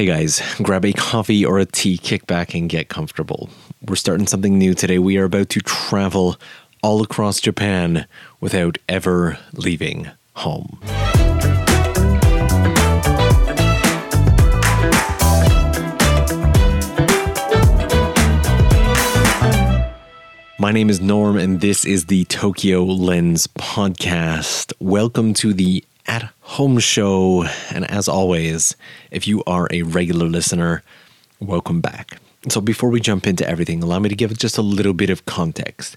Hey guys, grab a coffee or a tea, kick back, and get comfortable. We're starting something new today. We are about to travel all across Japan without ever leaving home. My name is Norm, and this is the Tokyo Lens podcast. Welcome to the at home show. And as always, if you are a regular listener, welcome back. So, before we jump into everything, allow me to give just a little bit of context.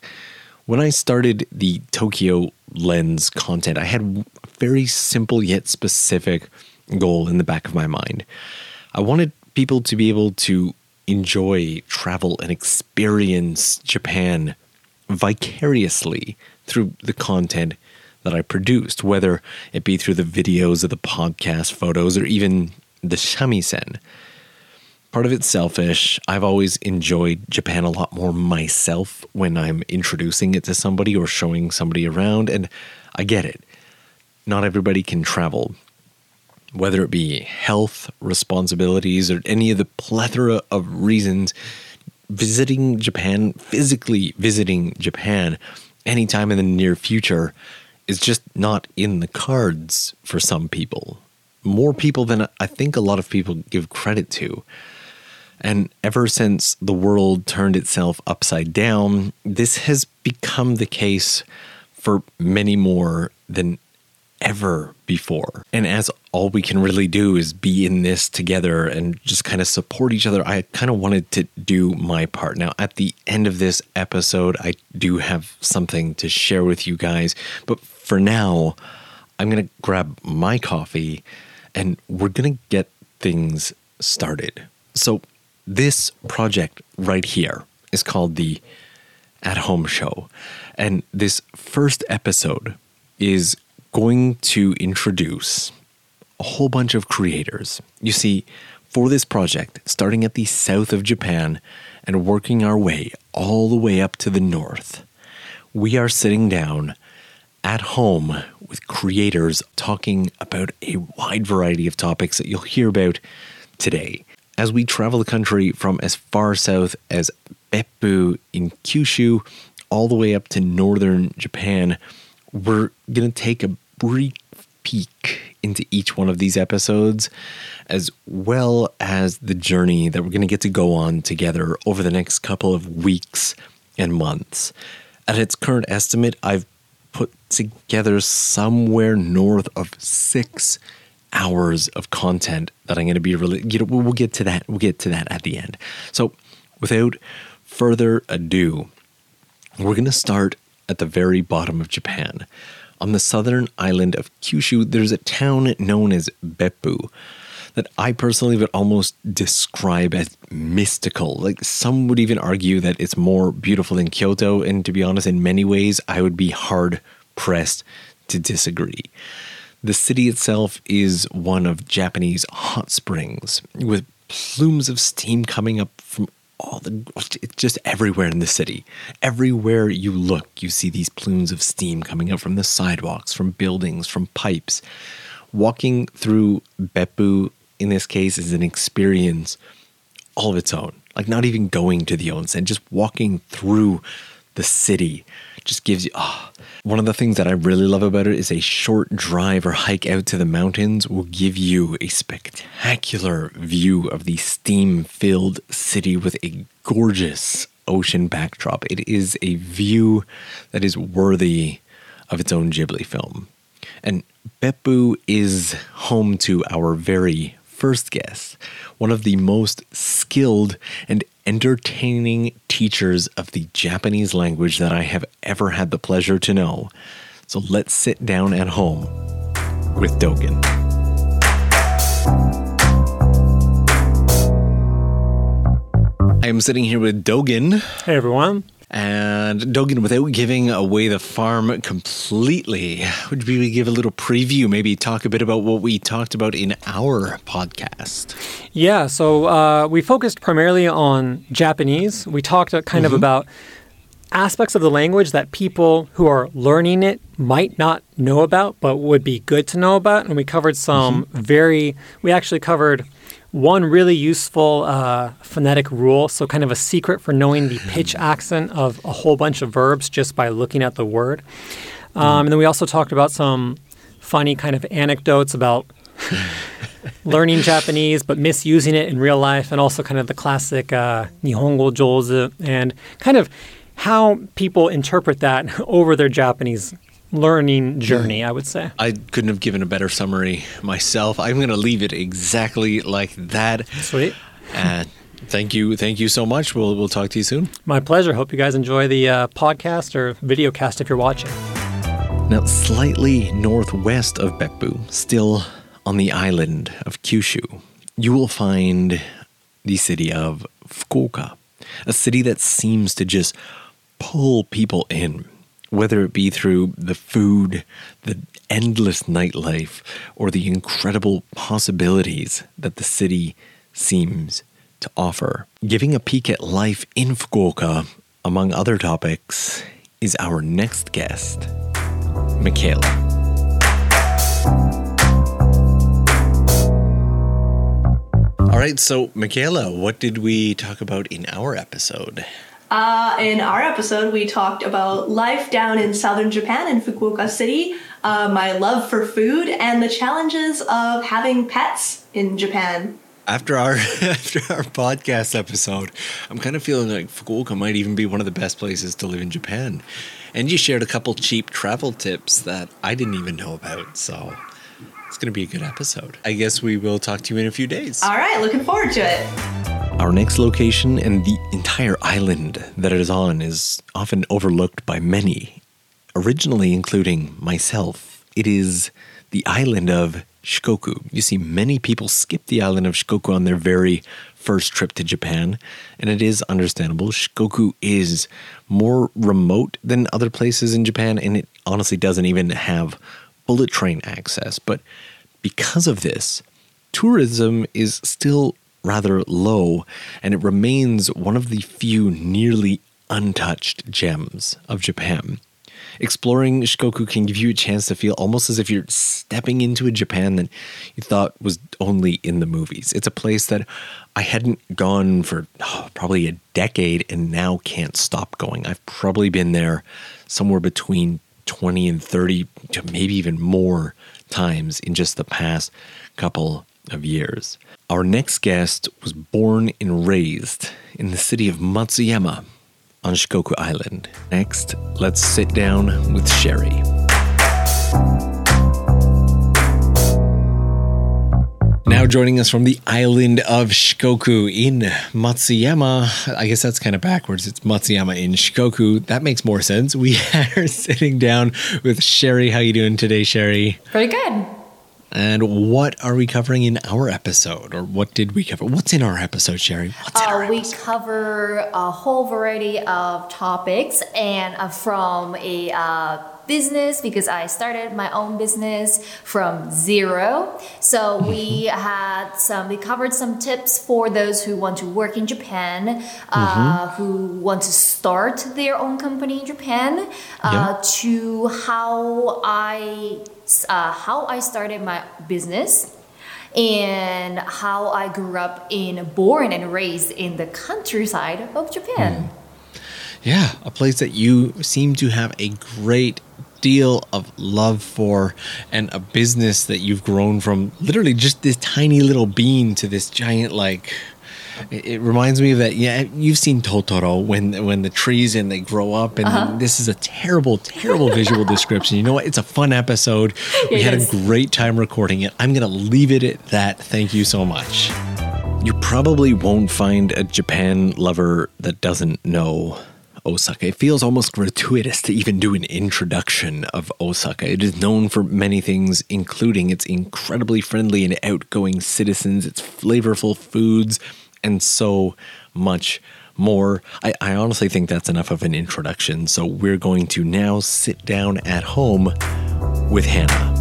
When I started the Tokyo Lens content, I had a very simple yet specific goal in the back of my mind. I wanted people to be able to enjoy travel and experience Japan vicariously through the content that I produced, whether it be through the videos of the podcast, photos, or even the shamisen. Part of it's selfish. I've always enjoyed Japan a lot more myself when I'm introducing it to somebody or showing somebody around, and I get it. Not everybody can travel whether it be health responsibilities or any of the plethora of reasons, visiting Japan, physically visiting Japan anytime in the near future is just not in the cards for some people. More people than I think a lot of people give credit to. And ever since the world turned itself upside down, this has become the case for many more than ever before. And as all we can really do is be in this together and just kind of support each other, I kind of wanted to do my part. Now, at the end of this episode, I do have something to share with you guys. But for now, I'm going to grab my coffee and we're going to get things started. So, this project right here is called the At Home Show. And this first episode is going to introduce a whole bunch of creators. You see, for this project, starting at the south of Japan and working our way all the way up to the north, we are sitting down at home with creators talking about a wide variety of topics that you'll hear about today. As we travel the country from as far south as Beppu in Kyushu all the way up to northern Japan, we're going to take a brief peek into each one of these episodes, as well as the journey that we're going to get to go on together over the next couple of weeks and months. At its current estimate, I've put together somewhere north of six hours of content that I'm going to be really. You know, we'll get to that. We'll get to that at the end. So, without further ado, we're going to start at the very bottom of Japan on the southern island of Kyushu, there's a town known as Beppu that I personally would almost describe as mystical. Like some would even argue that it's more beautiful than Kyoto. And to be honest, in many ways, I would be hard pressed to disagree. The city itself is one of Japanese hot springs with plumes of steam coming up from all the it's just everywhere in the city. Everywhere you look, you see these plumes of steam coming up from the sidewalks, from buildings, from pipes. Walking through Beppu in this case is an experience all of its own. Like not even going to the onsen, just walking through the city just gives you. Oh. One of the things that I really love about it is a short drive or hike out to the mountains will give you a spectacular view of the steam-filled city with a gorgeous ocean backdrop. It is a view that is worthy of its own Ghibli film. And Beppu is home to our very first guest, one of the most skilled and entertaining teachers of the Japanese language that I have ever had the pleasure to know. So let's sit down at home with Dogen. I am sitting here with Dogen. Hey everyone. And Dogen, without giving away the farm completely, would we give a little preview? Maybe talk a bit about what we talked about in our podcast. Yeah, so uh, we focused primarily on Japanese. We talked kind mm-hmm. of about aspects of the language that people who are learning it might not know about, but would be good to know about. And we covered some mm-hmm. very, we actually covered one really useful uh, phonetic rule, so kind of a secret for knowing the pitch accent of a whole bunch of verbs just by looking at the word. Um, and then we also talked about some funny kind of anecdotes about learning Japanese but misusing it in real life, and also kind of the classic uh, Nihongo jozu and kind of how people interpret that over their Japanese learning journey, I would say. I couldn't have given a better summary myself. I'm going to leave it exactly like that. Sweet. And thank you, thank you so much. We'll we'll talk to you soon. My pleasure. Hope you guys enjoy the uh, podcast or video cast if you're watching. Now, slightly northwest of Beppu, still on the island of Kyushu, you will find the city of Fukuoka, a city that seems to just pull people in whether it be through the food, the endless nightlife, or the incredible possibilities that the city seems to offer. Giving a peek at life in Fukuoka, among other topics, is our next guest, Micaela. All right, so Micaela, what did we talk about in our episode? Uh, in our episode, we talked about life down in southern Japan in Fukuoka City, uh, my love for food, and the challenges of having pets in Japan. After our after our podcast episode, I'm kind of feeling like Fukuoka might even be one of the best places to live in Japan. And you shared a couple cheap travel tips that I didn't even know about, so it's going to be a good episode. I guess we will talk to you in a few days. All right, looking forward to it. Our next location and the entire island that it is on is often overlooked by many, originally including myself. It is the island of Shikoku. You see, many people skip the island of Shikoku on their very first trip to Japan, and it is understandable. Shikoku is more remote than other places in Japan, and it honestly doesn't even have bullet train access. But because of this, tourism is still rather low, and it remains one of the few nearly untouched gems of Japan. Exploring Shikoku can give you a chance to feel almost as if you're stepping into a Japan that you thought was only in the movies. It's a place that I hadn't gone for oh, probably a decade and now can't stop going. I've probably been there somewhere between 20 and 30 to maybe even more times in just the past couple of years. Our next guest was born and raised in the city of Matsuyama on Shikoku Island. Next, let's sit down with Sherry. Now joining us from the island of Shikoku in Matsuyama. I guess that's kind of backwards. It's Matsuyama in Shikoku. That makes more sense. We are sitting down with Sherry. How are you doing today, Sherry? Pretty good. And what are we covering in our episode, or what did we cover? What's in our episode, Sherry? What's in uh, we episode? cover a whole variety of topics, and uh, from a uh, business because I started my own business from zero. So we mm-hmm. had some, we covered some tips for those who want to work in Japan, uh, mm-hmm. who want to start their own company in Japan, uh, yeah. to how I uh, how I started my business and how I grew up in born and raised in the countryside of Japan. Mm. Yeah, a place that you seem to have a great deal of love for and a business that you've grown from literally just this tiny little bean to this giant like it, it reminds me of that. Yeah, you've seen Totoro when when the trees and they grow up, and uh-huh. this is a terrible, terrible visual description. You know what? It's a fun episode. We it had is. a great time recording it. I'm gonna leave it at that. Thank you so much. You probably won't find a Japan lover that doesn't know Osaka. It feels almost gratuitous to even do an introduction of Osaka. It is known for many things, including its incredibly friendly and outgoing citizens, its flavorful foods, and so much more. I, I, honestly think that's enough of an introduction. So we're going to now sit down at home with Hannah.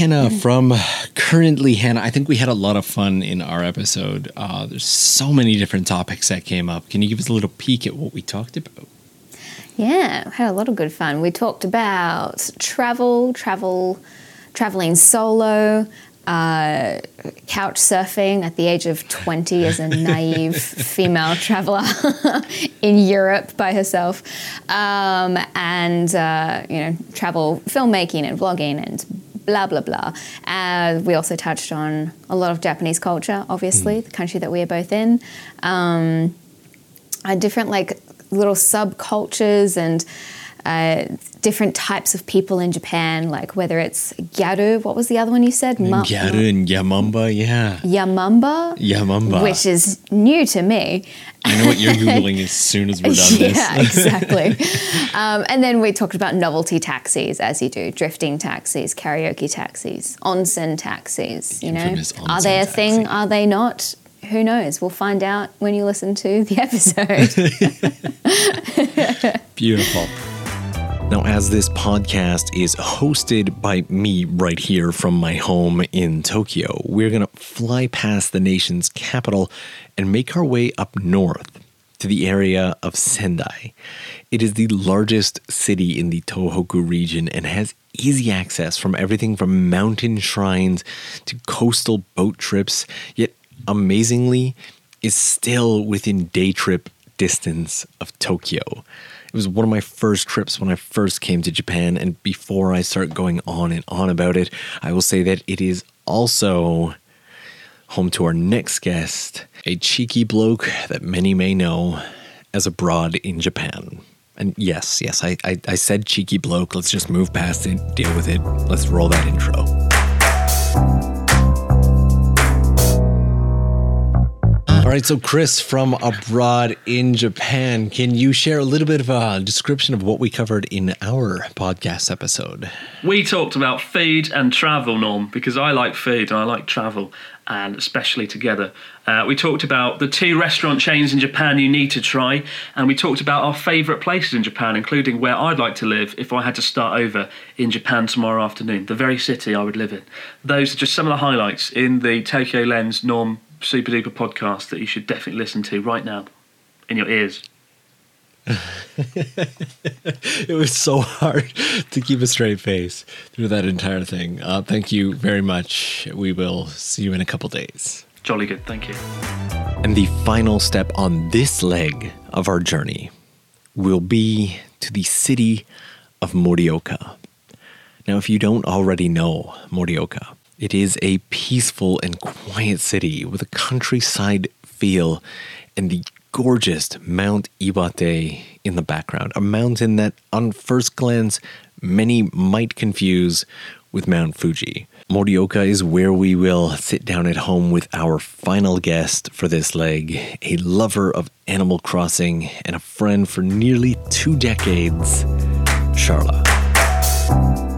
Hannah from currently Hannah. I think we had a lot of fun in our episode. Uh, there's so many different topics that came up. Can you give us a little peek at what we talked about? Yeah, had a lot of good fun. We talked about travel, travel, traveling solo, uh, couch surfing at the age of 20 as a naive female traveler in Europe by herself, um, and uh, you know, travel filmmaking and vlogging and blah blah blah. Uh, we also touched on a lot of Japanese culture, obviously, the country that we are both in. Um, different like little subcultures and uh, different types of people in Japan, like whether it's gyaru, what was the other one you said? Ma- Gyaru and Yamamba, yeah. Yamamba, Yamamba. which is new to me. I know what you're Googling as soon as we're done yeah, this. exactly. um, and then we talked about novelty taxis, as you do, drifting taxis, karaoke taxis, onsen taxis. You know, are they a onsen thing? Are they not? Who knows? We'll find out when you listen to the episode. Beautiful. Now, as this podcast is hosted by me right here from my home in Tokyo, we're going to fly past the nation's capital and make our way up north to the area of Sendai. It is the largest city in the Tohoku region and has easy access from everything from mountain shrines to coastal boat trips, yet amazingly, is still within day trip distance of Tokyo. It was one of my first trips when I first came to Japan, and before I start going on and on about it, I will say that it is also home to our next guest, a cheeky bloke that many may know as abroad in Japan. And yes, yes, I, I, I said cheeky bloke. Let's just move past it, deal with it. Let's roll that intro. Right, so Chris from abroad in Japan, can you share a little bit of a description of what we covered in our podcast episode? We talked about food and travel, Norm, because I like food and I like travel, and especially together. Uh, we talked about the two restaurant chains in Japan you need to try, and we talked about our favourite places in Japan, including where I'd like to live if I had to start over in Japan tomorrow afternoon, the very city I would live in. Those are just some of the highlights in the Tokyo Lens Norm Super Duper podcast that you should definitely listen to right now in your ears. It was so hard to keep a straight face through that entire thing. Uh, thank you very much. We will see you in a couple days. Jolly good, thank you. And the final step on this leg of our journey will be to the city of Morioka. Now, if you don't already know Morioka, it is a peaceful and quiet city with a countryside feel and the gorgeous Mount Iwate in the background, a mountain that, on first glance, many might confuse with Mount Fuji. Morioka is where we will sit down at home with our final guest for this leg, a lover of Animal Crossing and a friend for nearly two decades, Sharla.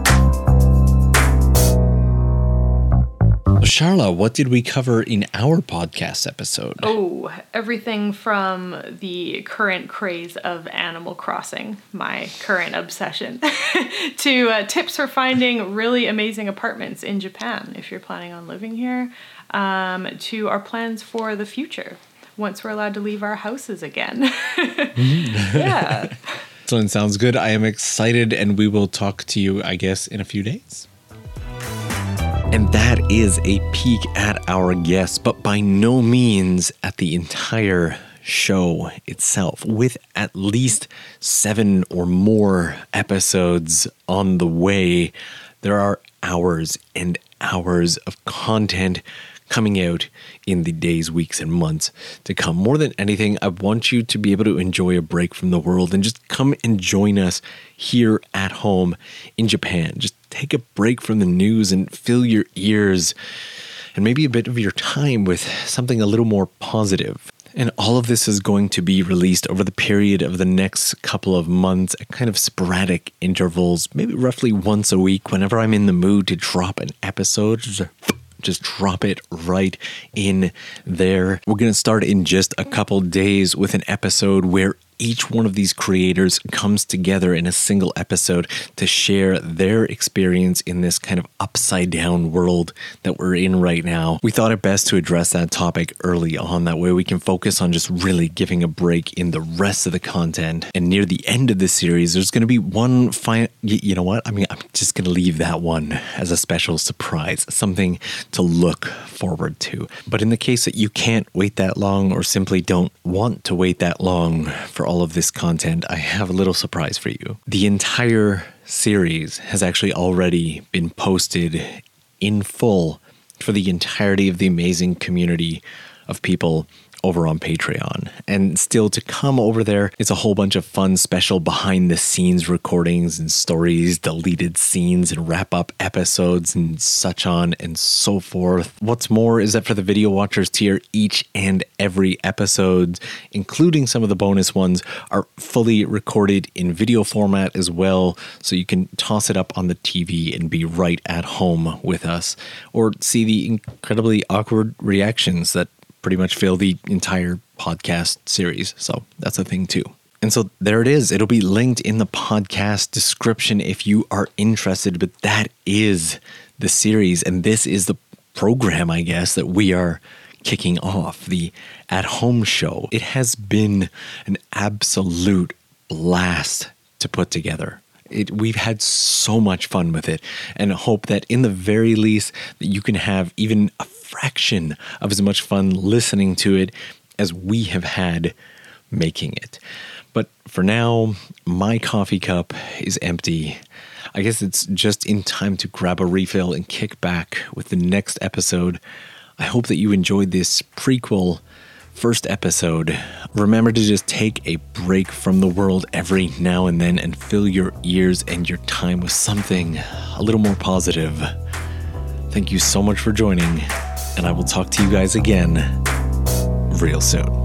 Sharla, what did we cover in our podcast episode? Oh, everything from the current craze of Animal Crossing, my current obsession, to uh, tips for finding really amazing apartments in Japan if you're planning on living here, um, to our plans for the future once we're allowed to leave our houses again. yeah. Excellent. Sounds good. I am excited, and we will talk to you, I guess, in a few days. And that is a peek at our guests, but by no means at the entire show itself, with at least seven or more episodes on the way. There are hours and hours of content coming out in the days, weeks, and months to come. More than anything, I want you to be able to enjoy a break from the world and just come and join us here at home in Japan. Just take a break from the news and fill your ears and maybe a bit of your time with something a little more positive. And all of this is going to be released over the period of the next couple of months at kind of sporadic intervals, maybe roughly once a week, whenever I'm in the mood to drop an episode. Just drop it right in there. We're going to start in just a couple days with an episode where each one of these creators comes together in a single episode to share their experience in this kind of upside down world that we're in right now. We thought it best to address that topic early on. That way we can focus on just really giving a break in the rest of the content. And near the end of the series, there's going to be one fine. You know what? I mean, I'm just going to leave that one as a special surprise, something to look forward to. But in the case that you can't wait that long or simply don't want to wait that long for all of this content, I have a little surprise for you. The entire series has actually already been posted in full for the entirety of the amazing community of people over on Patreon. And still to come over there, it's a whole bunch of fun special behind the scenes recordings and stories, deleted scenes and wrap up episodes and such on and so forth. What's more is that for the video watchers tier, each and every episode, including some of the bonus ones, are fully recorded in video format as well. So you can toss it up on the TV and be right at home with us or see the incredibly awkward reactions that pretty much fill the entire podcast series. So that's a thing too. And so there it is. It'll be linked in the podcast description if you are interested. But that is the series. And this is the program, I guess, that we are kicking off the at home show. It has been an absolute blast to put together. It, we've had so much fun with it and hope that in the very least that you can have even a fraction of as much fun listening to it as we have had making it. But for now, my coffee cup is empty. I guess it's just in time to grab a refill and kick back with the next episode. I hope that you enjoyed this prequel first episode. Remember to just take a break from the world every now and then and fill your ears and your time with something a little more positive. Thank you so much for joining and I will talk to you guys again real soon.